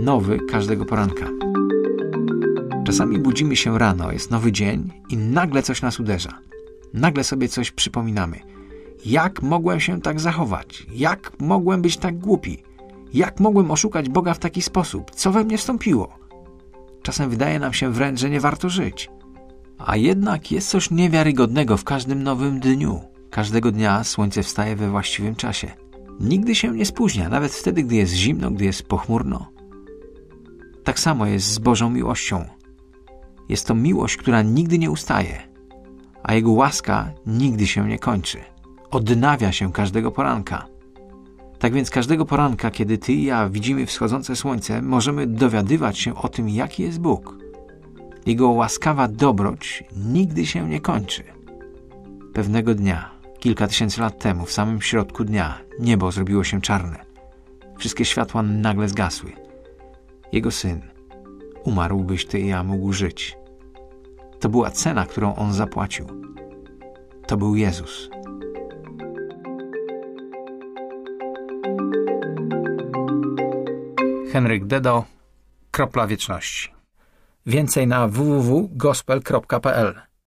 nowy każdego poranka. Czasami budzimy się rano, jest nowy dzień i nagle coś nas uderza. Nagle sobie coś przypominamy. Jak mogłem się tak zachować? Jak mogłem być tak głupi? Jak mogłem oszukać Boga w taki sposób? Co we mnie wstąpiło? Czasem wydaje nam się wręcz, że nie warto żyć. A jednak jest coś niewiarygodnego w każdym nowym dniu. Każdego dnia słońce wstaje we właściwym czasie. Nigdy się nie spóźnia, nawet wtedy, gdy jest zimno, gdy jest pochmurno. Tak samo jest z Bożą miłością. Jest to miłość, która nigdy nie ustaje, a Jego łaska nigdy się nie kończy. Odnawia się każdego poranka. Tak więc każdego poranka, kiedy ty i ja widzimy wschodzące słońce, możemy dowiadywać się o tym, jaki jest Bóg. Jego łaskawa dobroć nigdy się nie kończy. Pewnego dnia, kilka tysięcy lat temu, w samym środku dnia, niebo zrobiło się czarne. Wszystkie światła nagle zgasły. Jego syn umarł, byś ty i ja mógł żyć. To była cena, którą on zapłacił. To był Jezus. Henryk Dedo, Kropla Wieczności. Więcej na www.gospel.pl